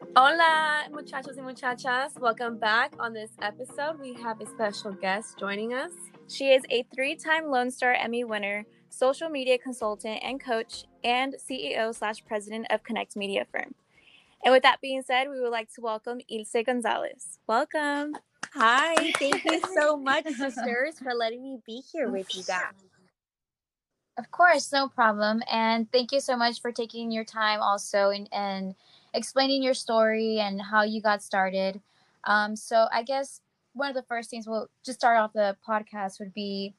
Hola, muchachos y muchachas. Welcome back. On this episode, we have a special guest joining us. She is a three time Lone Star Emmy winner, social media consultant and coach, and CEO slash president of Connect Media Firm. And with that being said, we would like to welcome Ilse Gonzalez. Welcome. Hi, thank you so much, sisters, for letting me be here with you guys. Of course, no problem. And thank you so much for taking your time also and, and explaining your story and how you got started. Um, so I guess one of the first things we'll just start off the podcast would be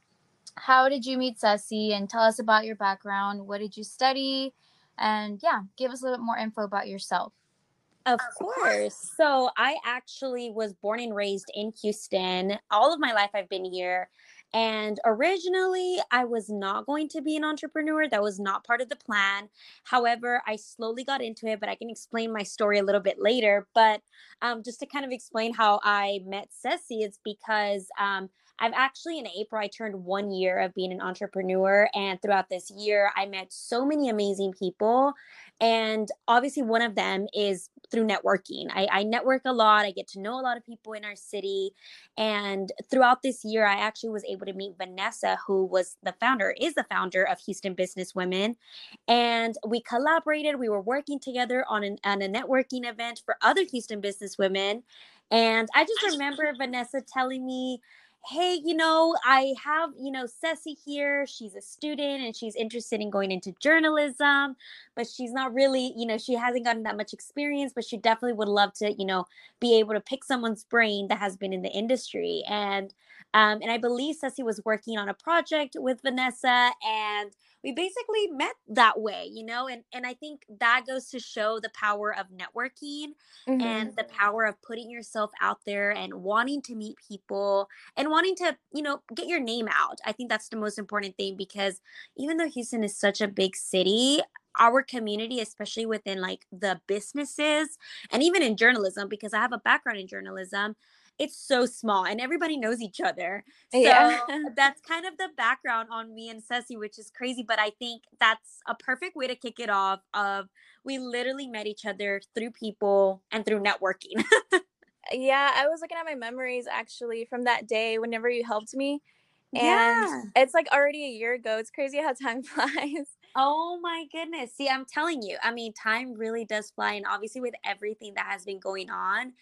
how did you meet Ceci and tell us about your background? What did you study? And yeah, give us a little bit more info about yourself. Of course. So I actually was born and raised in Houston. All of my life I've been here. And originally, I was not going to be an entrepreneur. That was not part of the plan. However, I slowly got into it, but I can explain my story a little bit later. But um, just to kind of explain how I met Ceci, it's because um, I've actually in April, I turned one year of being an entrepreneur. And throughout this year, I met so many amazing people. And obviously, one of them is through networking. I, I, network a lot. I get to know a lot of people in our city. And throughout this year, I actually was able to meet Vanessa, who was the founder, is the founder of Houston Business Women. And we collaborated. We were working together on, an, on a networking event for other Houston business women. And I just remember Vanessa telling me, hey, you know, I have, you know, Ceci here. She's a student and she's interested in going into journalism, but she's not really, you know, she hasn't gotten that much experience, but she definitely would love to, you know, be able to pick someone's brain that has been in the industry. And um, and I believe Ceci was working on a project with Vanessa and we basically met that way you know and and i think that goes to show the power of networking mm-hmm. and the power of putting yourself out there and wanting to meet people and wanting to you know get your name out i think that's the most important thing because even though houston is such a big city our community especially within like the businesses and even in journalism because i have a background in journalism it's so small and everybody knows each other. So yeah. that's kind of the background on me and Ceci, which is crazy. But I think that's a perfect way to kick it off of we literally met each other through people and through networking. yeah, I was looking at my memories actually from that day whenever you helped me. And yeah. it's like already a year ago. It's crazy how time flies. Oh my goodness. See, I'm telling you, I mean, time really does fly. And obviously, with everything that has been going on,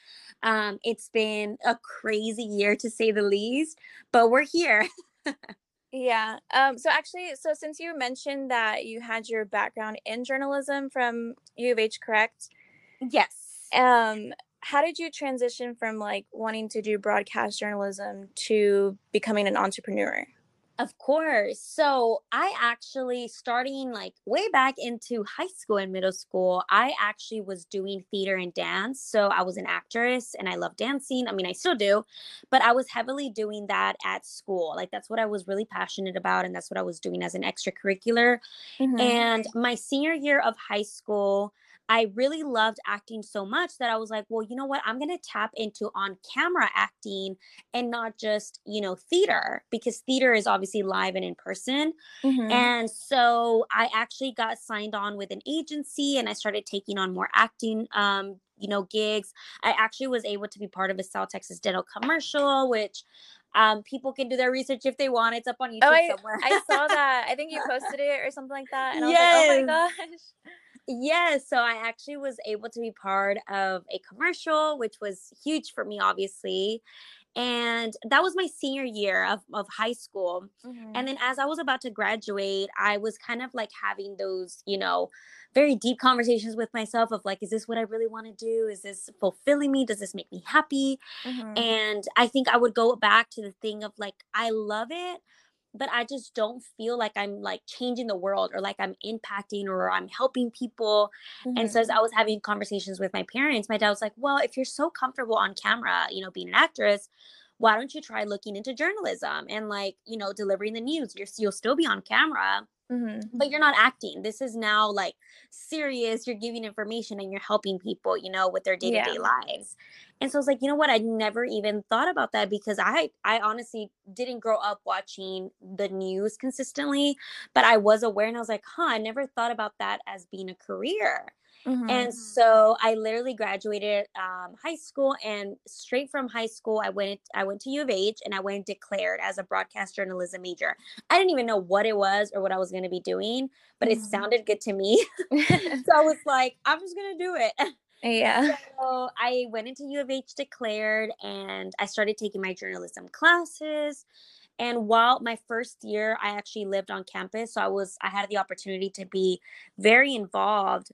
um, it's been a crazy year to say the least, but we're here. yeah. Um, so, actually, so since you mentioned that you had your background in journalism from U of H, correct? Yes. Um, how did you transition from like wanting to do broadcast journalism to becoming an entrepreneur? Of course. So I actually, starting like way back into high school and middle school, I actually was doing theater and dance. So I was an actress and I love dancing. I mean, I still do, but I was heavily doing that at school. Like that's what I was really passionate about. And that's what I was doing as an extracurricular. Mm-hmm. And my senior year of high school, I really loved acting so much that I was like, well, you know what? I'm going to tap into on camera acting and not just, you know, theater because theater is obviously live and in person. Mm-hmm. And so I actually got signed on with an agency and I started taking on more acting um, you know, gigs. I actually was able to be part of a South Texas Dental commercial, which um, people can do their research if they want. It's up on oh, YouTube oh, I, somewhere. I saw that. I think you posted it or something like that. And yes. I was like, oh my gosh. Yes, so I actually was able to be part of a commercial, which was huge for me, obviously. And that was my senior year of, of high school. Mm-hmm. And then as I was about to graduate, I was kind of like having those, you know, very deep conversations with myself of like, is this what I really want to do? Is this fulfilling me? Does this make me happy? Mm-hmm. And I think I would go back to the thing of like, I love it, but I just don't feel like I'm like changing the world or like I'm impacting or I'm helping people. Mm-hmm. And so as mm-hmm. I was having conversations with my parents, my dad was like, Well, if you're so comfortable on camera, you know, being an actress, why don't you try looking into journalism and like, you know, delivering the news? You're, you'll still be on camera Mm-hmm. But you're not acting. This is now like serious. You're giving information and you're helping people, you know, with their day to day lives. And so I was like, you know what? I never even thought about that because I I honestly didn't grow up watching the news consistently, but I was aware and I was like, huh, I never thought about that as being a career. Mm-hmm. And so I literally graduated um, high school, and straight from high school, I went I went to U of H, and I went and declared as a broadcast journalism major. I didn't even know what it was or what I was going to be doing, but mm-hmm. it sounded good to me. so I was like, I'm just going to do it. Yeah. So I went into U of H declared, and I started taking my journalism classes. And while my first year, I actually lived on campus, so I was I had the opportunity to be very involved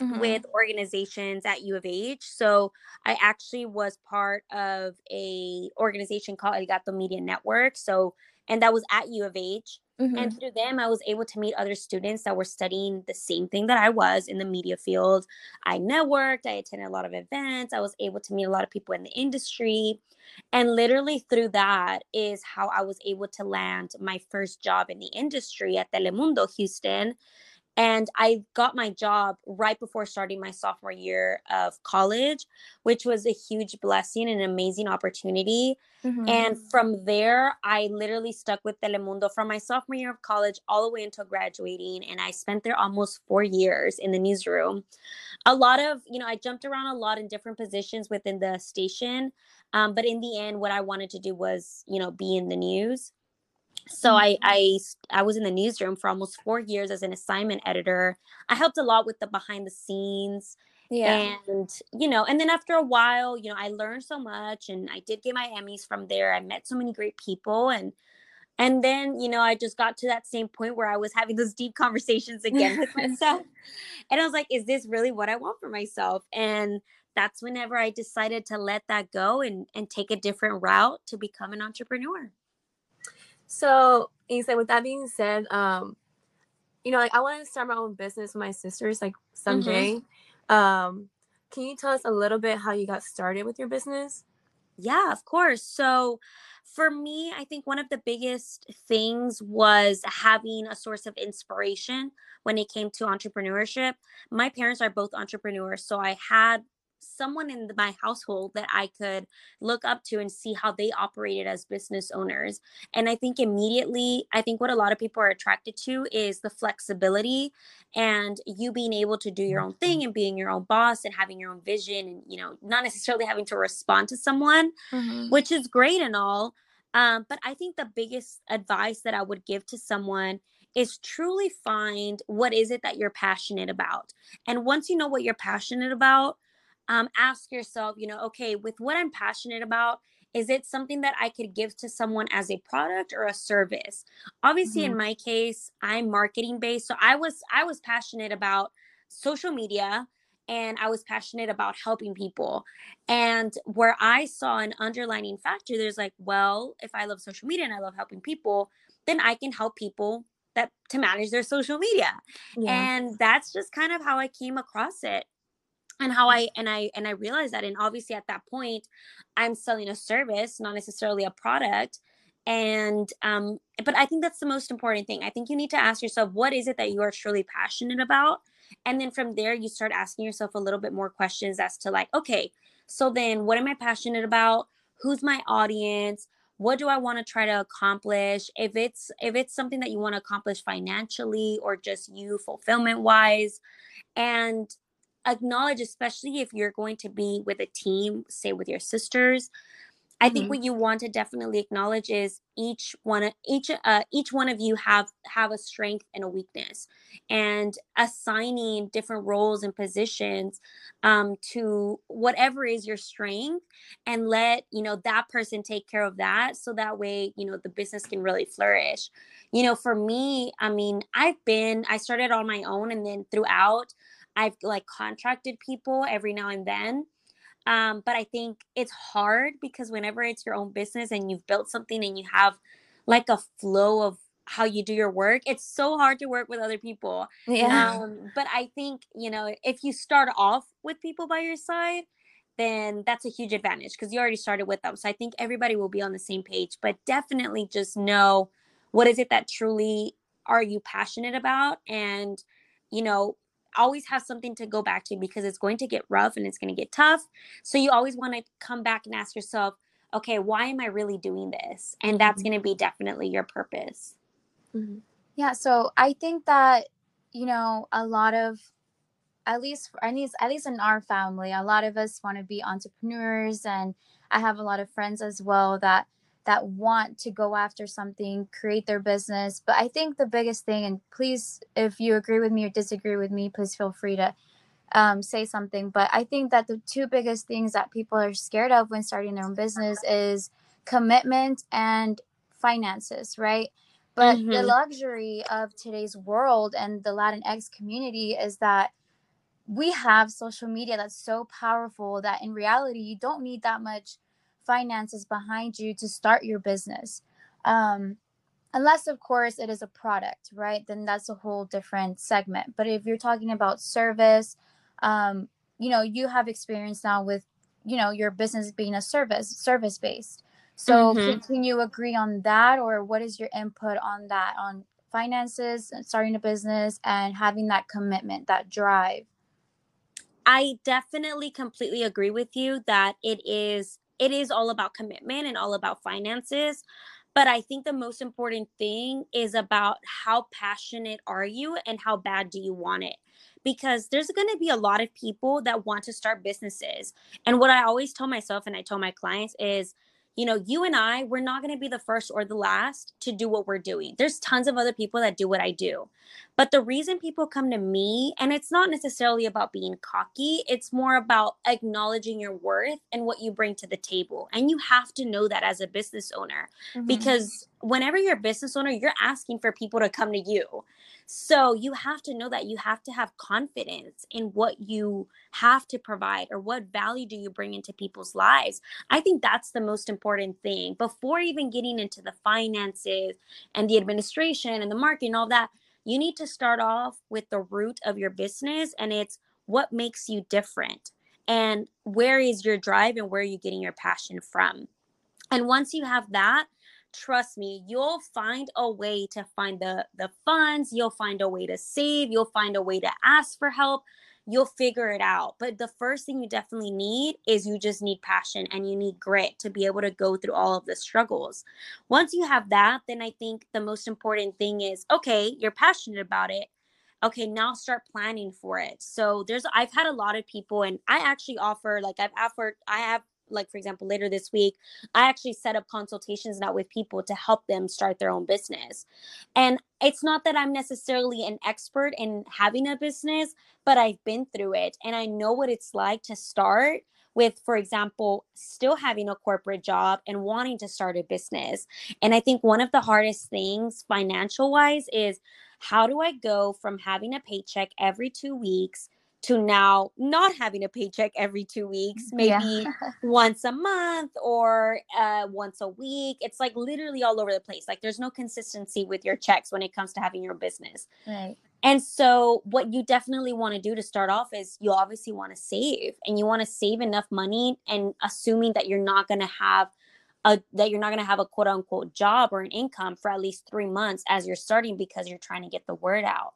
mm-hmm. with organizations at U of H. So I actually was part of a organization called El Gato Media Network. So and that was at U of H. Mm-hmm. And through them, I was able to meet other students that were studying the same thing that I was in the media field. I networked, I attended a lot of events, I was able to meet a lot of people in the industry. And literally through that is how I was able to land my first job in the industry at Telemundo Houston. And I got my job right before starting my sophomore year of college, which was a huge blessing and an amazing opportunity. Mm-hmm. And from there, I literally stuck with Telemundo from my sophomore year of college all the way until graduating. And I spent there almost four years in the newsroom. A lot of, you know, I jumped around a lot in different positions within the station. Um, but in the end, what I wanted to do was, you know, be in the news so I. I i was in the newsroom for almost four years as an assignment editor. I helped a lot with the behind the scenes yeah. and you know and then after a while you know i learned so much and i did get my emmys from there. I met so many great people and and then you know i just got to that same point where i was having those deep conversations again with myself. And i was like is this really what i want for myself? And that's whenever i decided to let that go and and take a different route to become an entrepreneur so, Isa, with that being said, um, you know, like I want to start my own business with my sisters, like someday. Mm-hmm. Um, can you tell us a little bit how you got started with your business? Yeah, of course. So, for me, I think one of the biggest things was having a source of inspiration when it came to entrepreneurship. My parents are both entrepreneurs, so I had someone in my household that I could look up to and see how they operated as business owners. And I think immediately, I think what a lot of people are attracted to is the flexibility and you being able to do your own thing and being your own boss and having your own vision and, you know, not necessarily having to respond to someone, mm-hmm. which is great and all. Um, but I think the biggest advice that I would give to someone is truly find what is it that you're passionate about. And once you know what you're passionate about, um, ask yourself, you know, okay, with what I'm passionate about, is it something that I could give to someone as a product or a service? Obviously, mm-hmm. in my case, I'm marketing based, so I was I was passionate about social media and I was passionate about helping people. And where I saw an underlining factor, there's like, well, if I love social media and I love helping people, then I can help people that to manage their social media. Yeah. And that's just kind of how I came across it and how i and i and i realized that and obviously at that point i'm selling a service not necessarily a product and um but i think that's the most important thing. I think you need to ask yourself what is it that you are truly passionate about? And then from there you start asking yourself a little bit more questions as to like okay so then what am i passionate about? Who's my audience? What do i want to try to accomplish? If it's if it's something that you want to accomplish financially or just you fulfillment wise and acknowledge, especially if you're going to be with a team, say with your sisters. I mm-hmm. think what you want to definitely acknowledge is each one each uh, each one of you have have a strength and a weakness, and assigning different roles and positions um, to whatever is your strength, and let you know that person take care of that, so that way you know the business can really flourish. You know, for me, I mean, I've been I started on my own, and then throughout I've like contracted people every now and then. Um, but I think it's hard because whenever it's your own business and you've built something and you have like a flow of how you do your work, it's so hard to work with other people. Yeah. Um, but I think, you know, if you start off with people by your side, then that's a huge advantage because you already started with them. So I think everybody will be on the same page, but definitely just know what is it that truly are you passionate about and you know always have something to go back to because it's going to get rough and it's going to get tough. So you always want to come back and ask yourself, okay, why am I really doing this? And that's mm-hmm. going to be definitely your purpose. Mm-hmm. Yeah. So I think that, you know, a lot of, at least at least at least in our family, a lot of us want to be entrepreneurs, and I have a lot of friends as well that that want to go after something, create their business. But I think the biggest thing, and please, if you agree with me or disagree with me, please feel free to um, say something. But I think that the two biggest things that people are scared of when starting their own business is commitment and finances, right? But mm-hmm. the luxury of today's world and the Latinx community is that we have social media that's so powerful that in reality, you don't need that much finances behind you to start your business. Um, unless, of course, it is a product, right? Then that's a whole different segment. But if you're talking about service, um, you know, you have experience now with, you know, your business being a service, service based. So mm-hmm. can, can you agree on that or what is your input on that on finances and starting a business and having that commitment, that drive? I definitely completely agree with you that it is it is all about commitment and all about finances. But I think the most important thing is about how passionate are you and how bad do you want it? Because there's going to be a lot of people that want to start businesses. And what I always tell myself and I tell my clients is you know, you and I, we're not going to be the first or the last to do what we're doing. There's tons of other people that do what I do. But the reason people come to me, and it's not necessarily about being cocky, it's more about acknowledging your worth and what you bring to the table. And you have to know that as a business owner mm-hmm. because whenever you're a business owner, you're asking for people to come to you. So you have to know that you have to have confidence in what you have to provide or what value do you bring into people's lives. I think that's the most important thing before even getting into the finances and the administration and the marketing, all that. You need to start off with the root of your business and it's what makes you different and where is your drive and where are you getting your passion from. And once you have that, trust me you'll find a way to find the the funds you'll find a way to save you'll find a way to ask for help you'll figure it out. But the first thing you definitely need is you just need passion and you need grit to be able to go through all of the struggles. Once you have that then i think the most important thing is okay you're passionate about it. Okay now start planning for it. So there's i've had a lot of people and i actually offer like i've offered i have like for example later this week i actually set up consultations now with people to help them start their own business. And it's not that i'm necessarily an expert in having a business but i've been through it and i know what it's like to start with for example still having a corporate job and wanting to start a business. And i think one of the hardest things financial wise is how do i go from having a paycheck every 2 weeks to now not having a paycheck every two weeks, maybe yeah. once a month or uh, once a week. It's like literally all over the place. Like there's no consistency with your checks when it comes to having your business. Right. And so, what you definitely want to do to start off is you obviously want to save and you want to save enough money and assuming that you're not going to have a, that you're not going to have a quote unquote job or an income for at least three months as you're starting because you're trying to get the word out.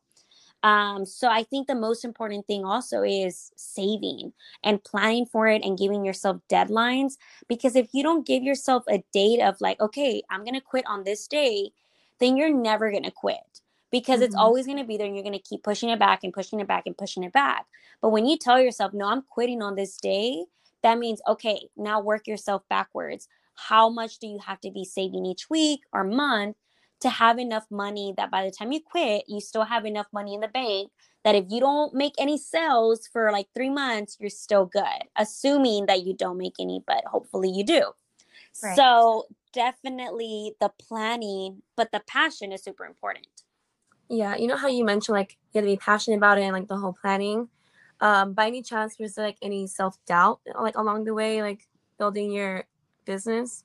Um, so I think the most important thing also is saving and planning for it and giving yourself deadlines. Because if you don't give yourself a date of like, okay, I'm going to quit on this day, then you're never going to quit because mm-hmm. it's always going to be there and you're going to keep pushing it back and pushing it back and pushing it back. But when you tell yourself, no, I'm quitting on this day, that means, okay, now work yourself backwards. How much do you have to be saving each week or month to have enough money that by the time you quit, you still have enough money in the bank that if you don't make any sales for like three months, you're still good, assuming that you don't make any, but hopefully you do. Right. So definitely the planning, but the passion is super important. Yeah, you know how you mentioned like you have to be passionate about it and like the whole planning. Um, by any chance, was there like any self doubt like along the way, like building your business?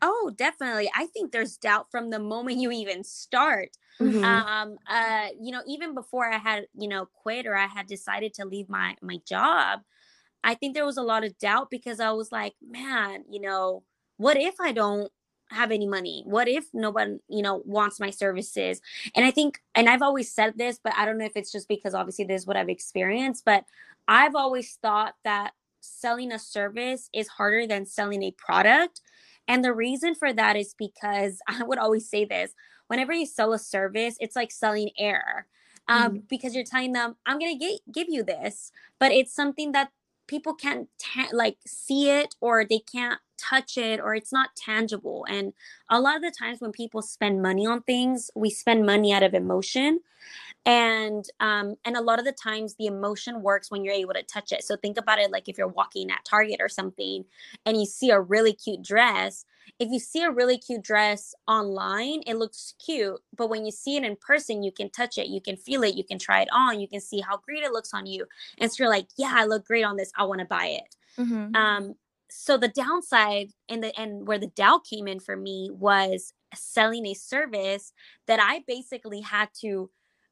Oh, definitely. I think there's doubt from the moment you even start. Mm-hmm. Um, uh, you know, even before I had, you know, quit or I had decided to leave my my job, I think there was a lot of doubt because I was like, man, you know, what if I don't have any money? What if no one, you know, wants my services? And I think, and I've always said this, but I don't know if it's just because obviously this is what I've experienced, but I've always thought that selling a service is harder than selling a product and the reason for that is because I would always say this whenever you sell a service, it's like selling air. um, mm-hmm. because you're telling them i'm gonna get, give you this but it's something that people can't ta- like see it or they can't touch it or it's not tangible and a lot of the times when people spend money on things we spend money out of emotion and um and a lot of the times the emotion works when you're able to touch it. So think about it like if you're walking at target or something and you see a really cute dress if you see a really cute dress online it looks cute but when you see it in person you can touch it you can feel it you can try it on you can see how great it looks on you. And so you're like yeah i look great on this i want to buy it. Mm-hmm. um so the downside and the and where the doubt came in for me was selling a service that i basically had to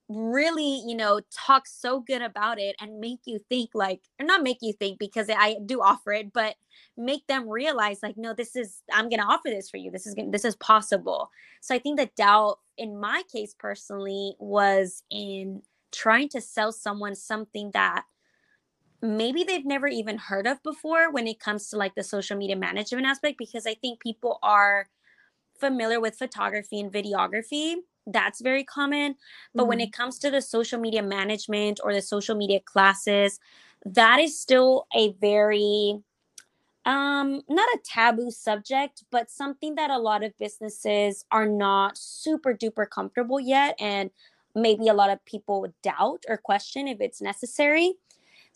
really you know talk so good about it and make you think like or not make you think because i do offer it but make them realize like no this is i'm to offer this for you. This is gonna, this is possible. So i think the doubt in my case personally was in trying to sell someone something that maybe they've never even heard of before when it comes to like the social media management aspect because i think people are familiar with photography and videography that's very common but mm-hmm. when it comes to the social media management or the social media classes that is still a very um not a taboo subject but something that a lot of businesses are not super duper comfortable yet and maybe a lot of people doubt or question if it's necessary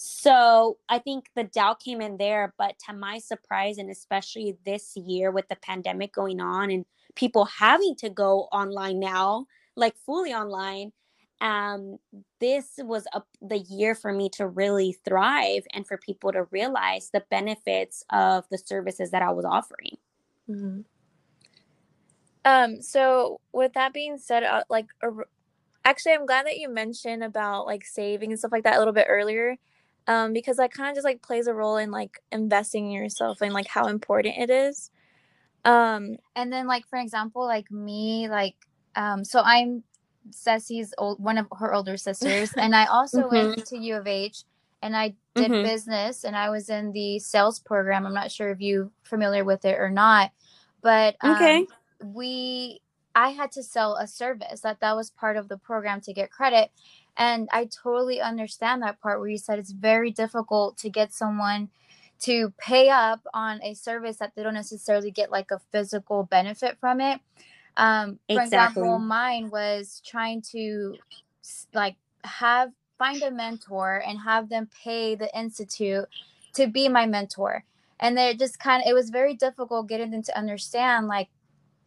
so I think the doubt came in there, but to my surprise, and especially this year with the pandemic going on and people having to go online now, like fully online, um, this was a, the year for me to really thrive and for people to realize the benefits of the services that I was offering. Mm-hmm. Um, so with that being said, uh, like, uh, actually, I'm glad that you mentioned about like saving and stuff like that a little bit earlier um, because that kind of just like plays a role in like investing in yourself and like how important it is. Um, and then like for example, like me, like um, so I'm Ceci's old one of her older sisters, and I also mm-hmm. went to U of H and I did mm-hmm. business and I was in the sales program. I'm not sure if you familiar with it or not, but um, okay, we I had to sell a service that that was part of the program to get credit and I totally understand that part where you said it's very difficult to get someone to pay up on a service that they don't necessarily get like a physical benefit from it. Um, for exactly. example, mine was trying to like have find a mentor and have them pay the institute to be my mentor. And they just kind of it was very difficult getting them to understand like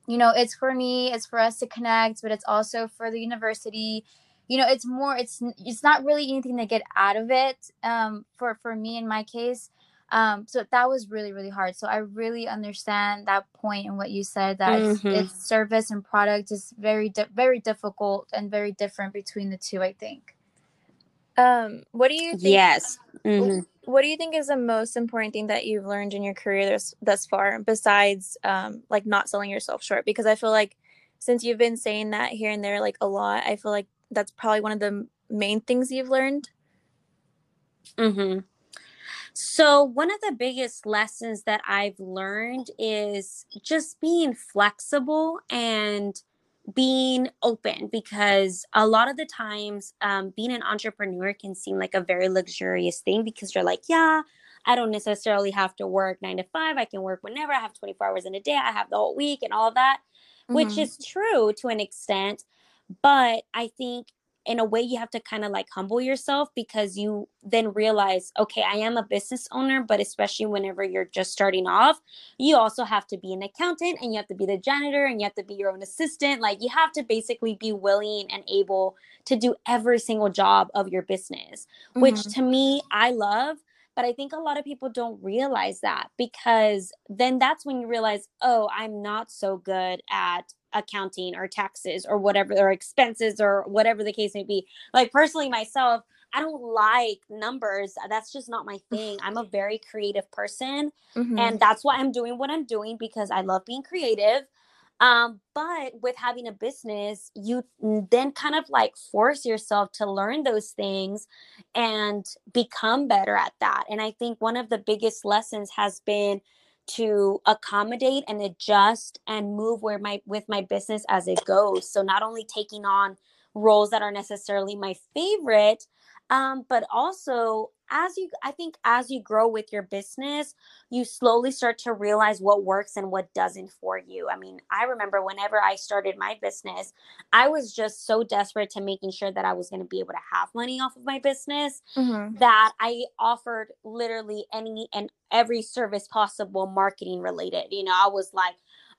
you know it's for me it's for us to connect but it's also for the university you know it's more it's it's not really anything to get out of it um for for me in my case um so that was really really hard so i really understand that point and what you said that mm-hmm. it's, it's, service and product is very di- very difficult and very different between the two i think um what do you think yes mm-hmm. what do you think is the most important thing that you've learned in your career thus, thus far besides um like not selling yourself short because i feel like since you've been saying that here and there like a lot i feel like that's probably one of the main things you've learned. Mm-hmm. So, one of the biggest lessons that I've learned is just being flexible and being open because a lot of the times um, being an entrepreneur can seem like a very luxurious thing because you're like, yeah, I don't necessarily have to work nine to five. I can work whenever. I have 24 hours in a day. I have the whole week and all of that, mm-hmm. which is true to an extent. But I think in a way you have to kind of like humble yourself because you then realize okay i am a business owner but especially whenever you're just starting off you also have to be an accountant and you have to be the janitor and you have to be your own assistant like you have to basically be willing and able to do every single job of your business mm-hmm. which to me i love but i think a lot of people don't realize that because then that's when you realize oh i'm not so good at accounting or taxes or whatever or expenses or whatever the case may be. Like personally myself i don't like numbers. That's just not my thing. I'm a very creative person mm-hmm. and that's why i'm doing what i'm doing because i love being creative um, but with having a business, you then kind of like force yourself to learn those things and become better at that. And I think one of the biggest lessons has been to accommodate and adjust and move where my with my business as it goes so not only taking on roles that are necessarily my favorite. Um, but also as you i think as you grow with your business you slowly start to realize what works and what doesn't for you i mean i remember whenever i started my business i was just so desperate to making sure that i was going to be able to have money off of my business mm-hmm. that i offered literally any and every service possible marketing related you know i was like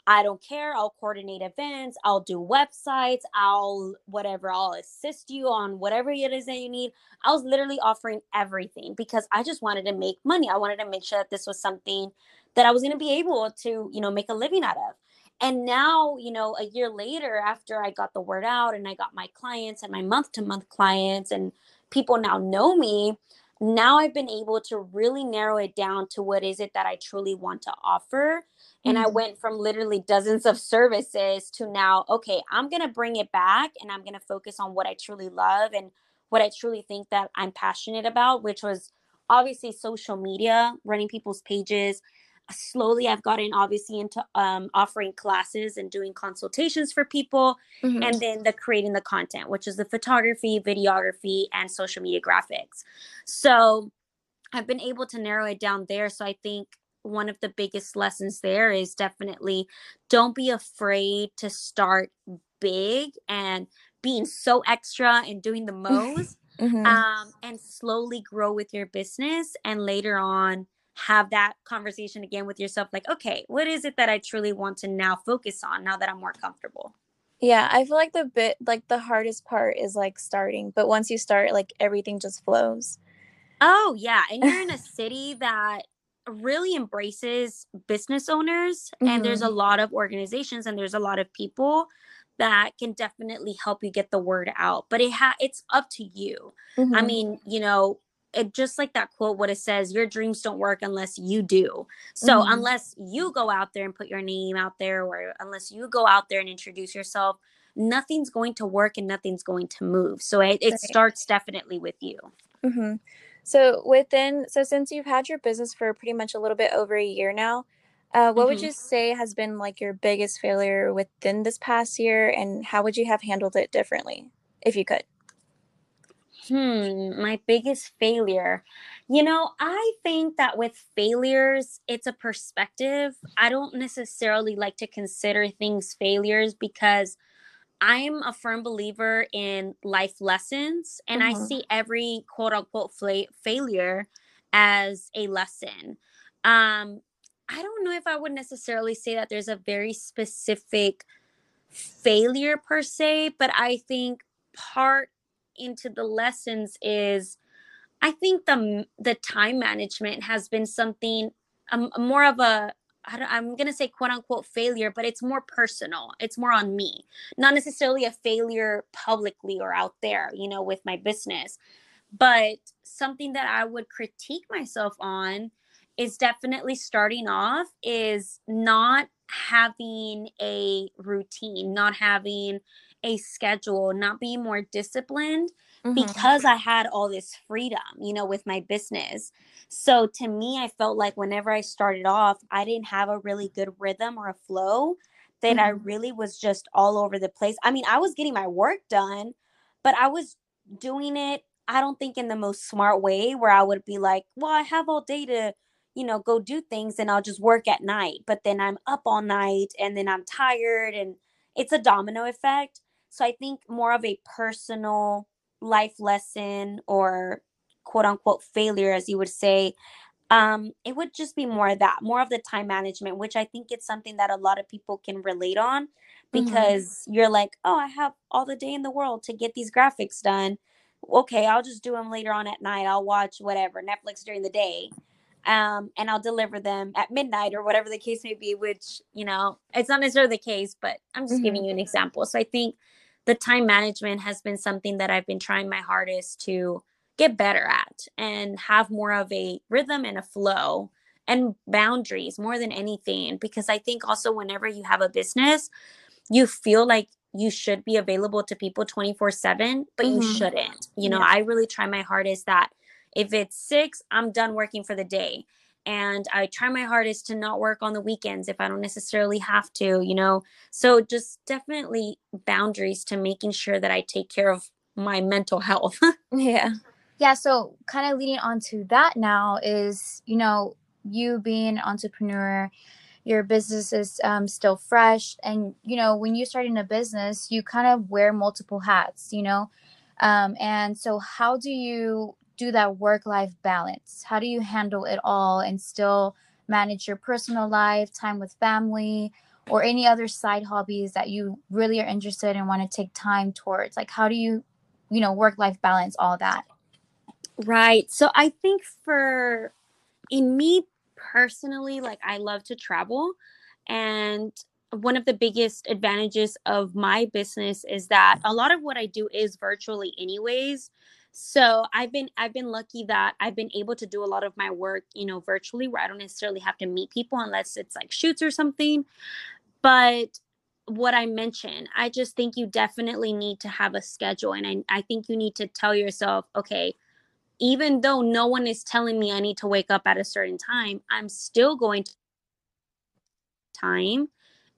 I don't care. I'll coordinate events. I'll do websites. I'll whatever. I'll assist you on whatever it is that you need. I was literally offering everything because I just wanted to make money. I wanted to make sure that this was something that I was going to be able to, you know, make a living out of. And now, you know, a year later, after I got the word out and I got my clients and my month to month clients, and people now know me, now I've been able to really narrow it down to what is it that I truly want to offer. And mm-hmm. I went from literally dozens of services to now, okay, I'm going to bring it back and I'm going to focus on what I truly love and what I truly think that I'm passionate about, which was obviously social media, running people's pages, slowly i've gotten obviously into um, offering classes and doing consultations for people mm-hmm. and then the creating the content which is the photography videography and social media graphics so i've been able to narrow it down there so i think one of the biggest lessons there is definitely don't be afraid to start big and being so extra and doing the most mm-hmm. um, and slowly grow with your business and later on have that conversation again with yourself like okay what is it that i truly want to now focus on now that i'm more comfortable yeah i feel like the bit like the hardest part is like starting but once you start like everything just flows oh yeah and you're in a city that really embraces business owners mm-hmm. and there's a mm-hmm. lot of organizations and there's a lot of people that can definitely help you get the word out but it ha- it's up to you mm-hmm. i mean you know it just like that quote what it says your dreams don't work unless you do so mm-hmm. unless you go out there and put your name out there or unless you go out there and introduce yourself nothing's going to work and nothing's going to move so it, it right. starts definitely with you mm-hmm. so within so since you've had your business for pretty much a little bit over a year now uh, what mm-hmm. would you say has been like your biggest failure within this past year and how would you have handled it differently if you could Hmm, my biggest failure. You know, I think that with failures, it's a perspective. I don't necessarily like to consider things failures because I'm a firm believer in life lessons and mm-hmm. I see every quote unquote fla- failure as a lesson. Um, I don't know if I would necessarily say that there's a very specific failure per se, but I think part into the lessons is I think the the time management has been something um, more of a I'm going to say quote unquote failure, but it's more personal. It's more on me, not necessarily a failure publicly or out there, you know, with my business. But something that I would critique myself on is definitely starting off is not having a routine, not having a schedule, not being more disciplined mm-hmm. because I had all this freedom, you know, with my business. So to me, I felt like whenever I started off, I didn't have a really good rhythm or a flow, that mm-hmm. I really was just all over the place. I mean, I was getting my work done, but I was doing it, I don't think in the most smart way where I would be like, well, I have all day to you know, go do things and I'll just work at night. But then I'm up all night and then I'm tired and it's a domino effect. So I think more of a personal life lesson or quote unquote failure, as you would say, um, it would just be more of that, more of the time management, which I think it's something that a lot of people can relate on mm-hmm. because mm-hmm. you're like, oh, I have all the day in the world to get these graphics done. Okay, I'll just do them later on at night. I'll watch whatever Netflix during the day um, and I'll deliver them at midnight or whatever the case may be, which, you know, it's not necessarily the case, but I'm just mm-hmm. giving you an example. So I think the time management has been something that I've been trying my hardest to get better at and have more of a rhythm and a flow and boundaries more than anything. Because I think also, whenever you have a business, you feel like you should be available to people 24 7, but mm-hmm. you shouldn't. You know, yeah. I really try my hardest that if it's six, I'm done working for the day. And I try my hardest to not work on the weekends if I don't necessarily have to, you know. So just definitely boundaries to making sure that I take care of my mental health. yeah. Yeah, so kind of leading on to that now is, you know, you being an entrepreneur, your business is um, still fresh. And, you know, when you start in a business, you kind of wear multiple hats, you know? Um, and so, how do you do that work life balance? How do you handle it all and still manage your personal life, time with family, or any other side hobbies that you really are interested and want to take time towards? Like, how do you, you know, work life balance all that? Right. So, I think for in me personally, like, I love to travel. And one of the biggest advantages of my business is that a lot of what I do is virtually anyways so i've been i've been lucky that i've been able to do a lot of my work you know virtually where i don't necessarily have to meet people unless it's like shoots or something but what i mentioned i just think you definitely need to have a schedule and I, I think you need to tell yourself okay even though no one is telling me i need to wake up at a certain time i'm still going to time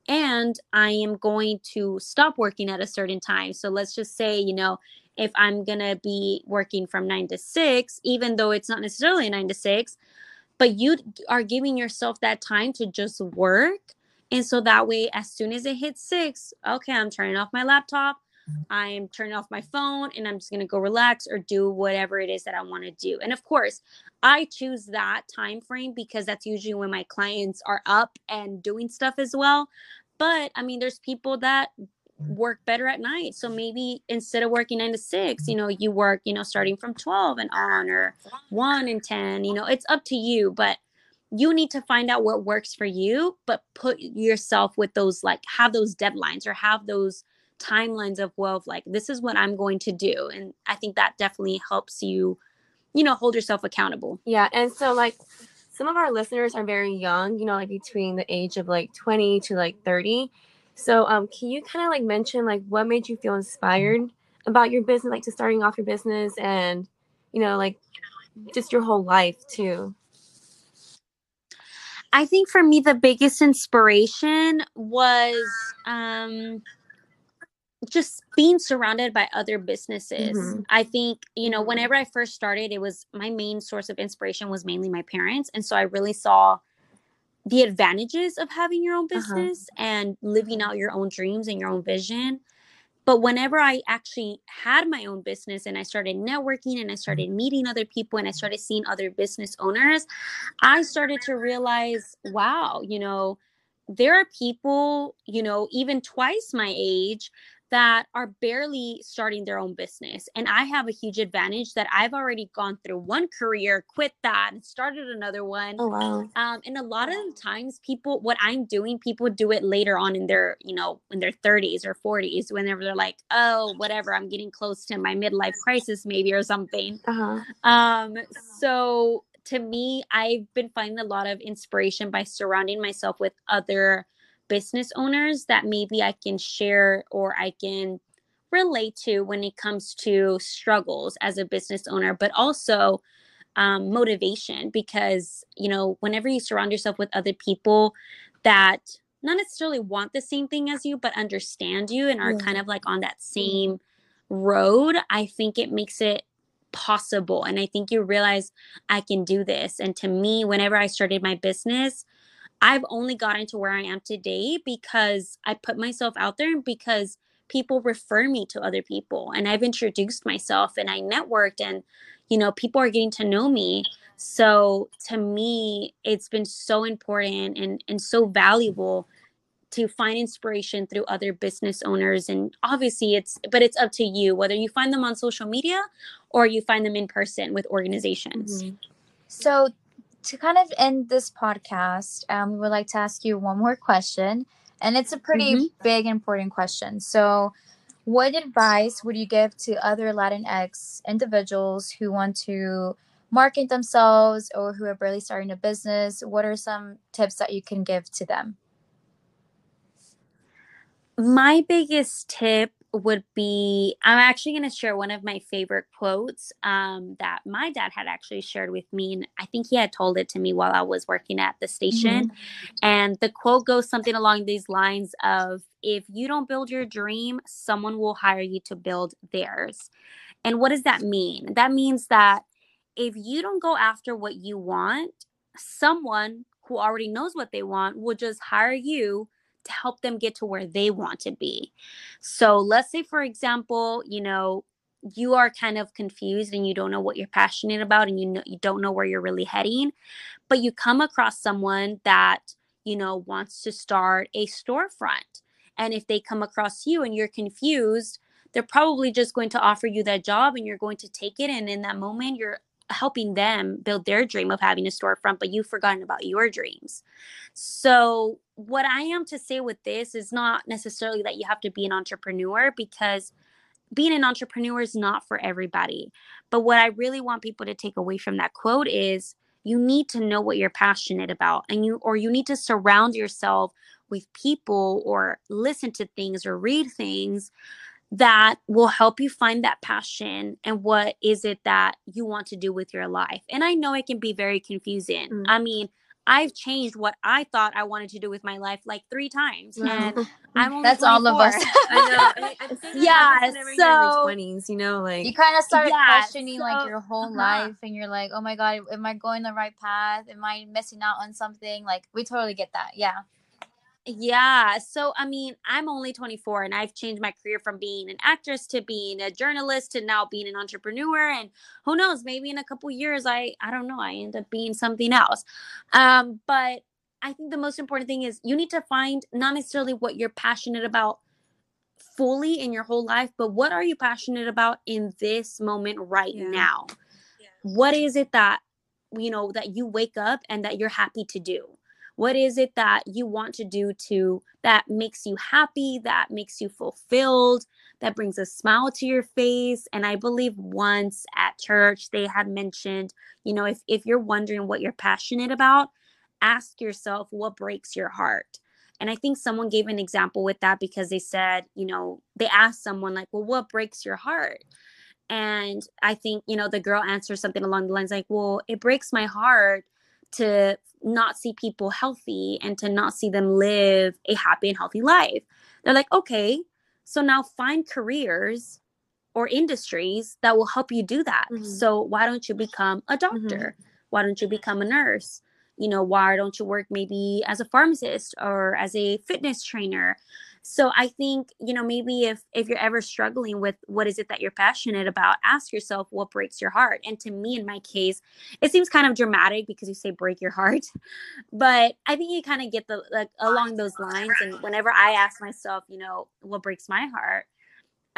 and I am going to stop working at a certain time. So let's just say, you know, if I'm going to be working from nine to six, even though it's not necessarily nine to six, but you are giving yourself that time to just work. And so that way, as soon as it hits six, okay, I'm turning off my laptop. I'm turning off my phone and I'm just going to go relax or do whatever it is that I want to do. And of course, I choose that time frame because that's usually when my clients are up and doing stuff as well. But I mean, there's people that Mm. work better at night. So maybe instead of working nine to six, you mm-hmm. know, you work, you know, starting from 12 and on or one and 10, you know, it's up to you. But you need to find out what works for you, but put yourself with those, like, have those deadlines or have those timelines of, well, like, this is what I'm going to do. And I think that definitely helps you, you know, hold yourself accountable. Yeah. And so, like, some of our listeners are very young, you know, like between the age of like 20 to like 30. So, um, can you kind of like mention like what made you feel inspired about your business, like to starting off your business and, you know, like just your whole life too? I think for me, the biggest inspiration was um, just being surrounded by other businesses. Mm-hmm. I think, you know, whenever I first started, it was my main source of inspiration was mainly my parents. And so I really saw the advantages of having your own uh-huh. business uh-huh. and living out your own dreams and your own vision. But whenever I actually had my own business and I started networking and I started meeting other people and I started seeing other business owners, I started to realize, wow, you know, there are people, you know, even twice my age that are barely starting their own business. And I have a huge advantage that I've already gone through one career, quit that, and started another one. Oh, wow. Um, and a lot of times, people, what I'm doing, people do it later on in their, you know, in their 30s or 40s, whenever they're like, oh, whatever, I'm getting close to my midlife crisis, maybe, or something. Uh-huh. Um, so to me, I've been finding a lot of inspiration by surrounding myself with other business owners that maybe I can share or I can relate to when it comes to struggles as a business owner, but also um, motivation because, you know, whenever you surround yourself with other people that not necessarily want the same thing as you, but understand you and are yeah. kind of like on that same road, I think it makes it possible. And I think you realize I can do this. And to me, whenever I started my business, I've only gotten to where I am today because I put myself out there because people refer me to other people and I've introduced myself and I networked and you know people are getting to know me so to me it's been so important and and so valuable to find inspiration through other business owners and obviously it's but it's up to you whether you find them on social media or you find them in person with organizations mm-hmm. so to kind of end this podcast, um, we would like to ask you one more question. And it's a pretty mm-hmm. big, important question. So, what advice would you give to other Latinx individuals who want to market themselves or who are barely starting a business? What are some tips that you can give to them? My biggest tip would be I'm actually going to share one of my favorite quotes um, that my dad had actually shared with me. And I think he had told it to me while I was working at the station. Mm-hmm. And the quote goes something along these lines of If you don't build your dream, someone will hire you to build theirs. And what does that mean? That means that if you don't go after what you want, someone who already knows what they want will just hire you to help them get to where they want to be. So let's say, for example, you know, you are kind of confused and you don't know what you're passionate about and you know you don't know where you're really heading, but you come across someone that, you know, wants to start a storefront. And if they come across you and you're confused, they're probably just going to offer you that job and you're going to take it and in that moment you're helping them build their dream of having a storefront, but you've forgotten about your dreams. So, what I am to say with this is not necessarily that you have to be an entrepreneur because being an entrepreneur is not for everybody. But what I really want people to take away from that quote is you need to know what you're passionate about and you or you need to surround yourself with people or listen to things or read things that will help you find that passion and what is it that you want to do with your life. And I know it can be very confusing. Mm-hmm. I mean, I've changed what I thought I wanted to do with my life like three times, mm-hmm. and I'm only that's 24. all of us. I know. I yeah. So twenties, you know, like you kind of start yeah, questioning so, like your whole uh-huh. life, and you're like, oh my god, am I going the right path? Am I missing out on something? Like we totally get that. Yeah. Yeah. So, I mean, I'm only 24 and I've changed my career from being an actress to being a journalist to now being an entrepreneur. And who knows, maybe in a couple years, I, I don't know, I end up being something else. Um, but I think the most important thing is you need to find not necessarily what you're passionate about fully in your whole life, but what are you passionate about in this moment right yeah. now? Yeah. What is it that, you know, that you wake up and that you're happy to do? What is it that you want to do to that makes you happy that makes you fulfilled that brings a smile to your face? And i believe once at church they had mentioned you know if, if you're wondering what you're passionate about ask yourself what breaks your heart? And i think someone gave an example with that because they said you know they asked someone like well what breaks your heart? And i think you know the girl answered something along the lines like well it breaks my heart to not see people healthy and to not see them live a happy and healthy life. They're like, okay, so now find careers or industries that will help you do that. Mm-hmm. So why don't you become a mm-hmm. doctor? Mm-hmm. Why don't you become a nurse? You know, why don't you work maybe as a pharmacist or as a fitness trainer? So i think you know maybe if if you're ever struggling with what is it that you're passionate about ask yourself what breaks your heart. And to me in my case it seems kind of dramatic because you say break your heart but i think you kind of get the like along those lines. And whenever i ask myself you know what breaks my heart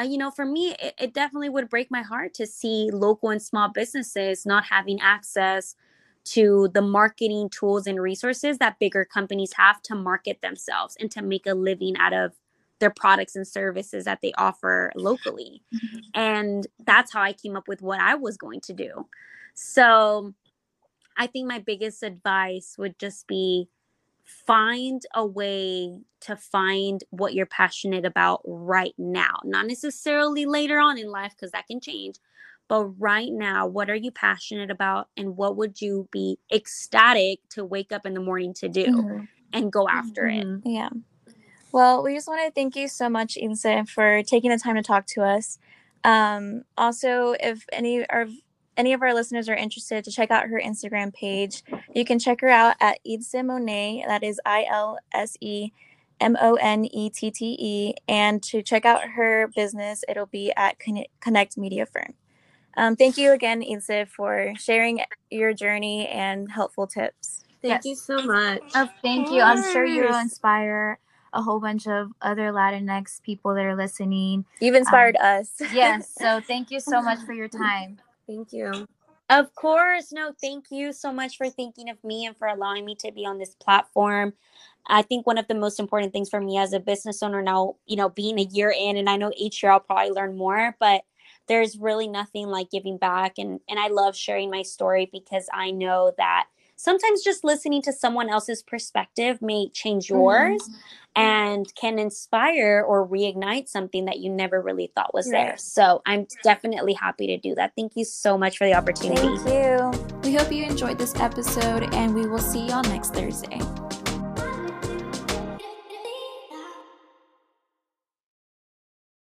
uh, you know for me it, it definitely would break my heart to see local and small businesses not having access to the marketing tools and resources that bigger companies have to market themselves and to make a living out of their products and services that they offer locally. Mm-hmm. And that's how I came up with what I was going to do. So I think my biggest advice would just be find a way to find what you're passionate about right now, not necessarily later on in life, because that can change, but right now, what are you passionate about and what would you be ecstatic to wake up in the morning to do mm-hmm. and go after mm-hmm. it? Yeah. Well, we just want to thank you so much, Ilse, for taking the time to talk to us. Um, also, if any of any of our listeners are interested to check out her Instagram page, you can check her out at Ilse Monette. That is I L S E M O N E T T E. And to check out her business, it'll be at Connect Media Firm. Um, thank you again, Ilse, for sharing your journey and helpful tips. Thank yes. you so much. Oh, thank you. I'm sure you will inspire a whole bunch of other Latinx people that are listening. You've inspired um, us. yes. So thank you so much for your time. Thank you. Of course. No, thank you so much for thinking of me and for allowing me to be on this platform. I think one of the most important things for me as a business owner now, you know, being a year in, and I know each year I'll probably learn more, but there's really nothing like giving back and and I love sharing my story because I know that sometimes just listening to someone else's perspective may change yours mm-hmm. and can inspire or reignite something that you never really thought was right. there. So I'm definitely happy to do that. Thank you so much for the opportunity. Thank you. We hope you enjoyed this episode and we will see y'all next Thursday.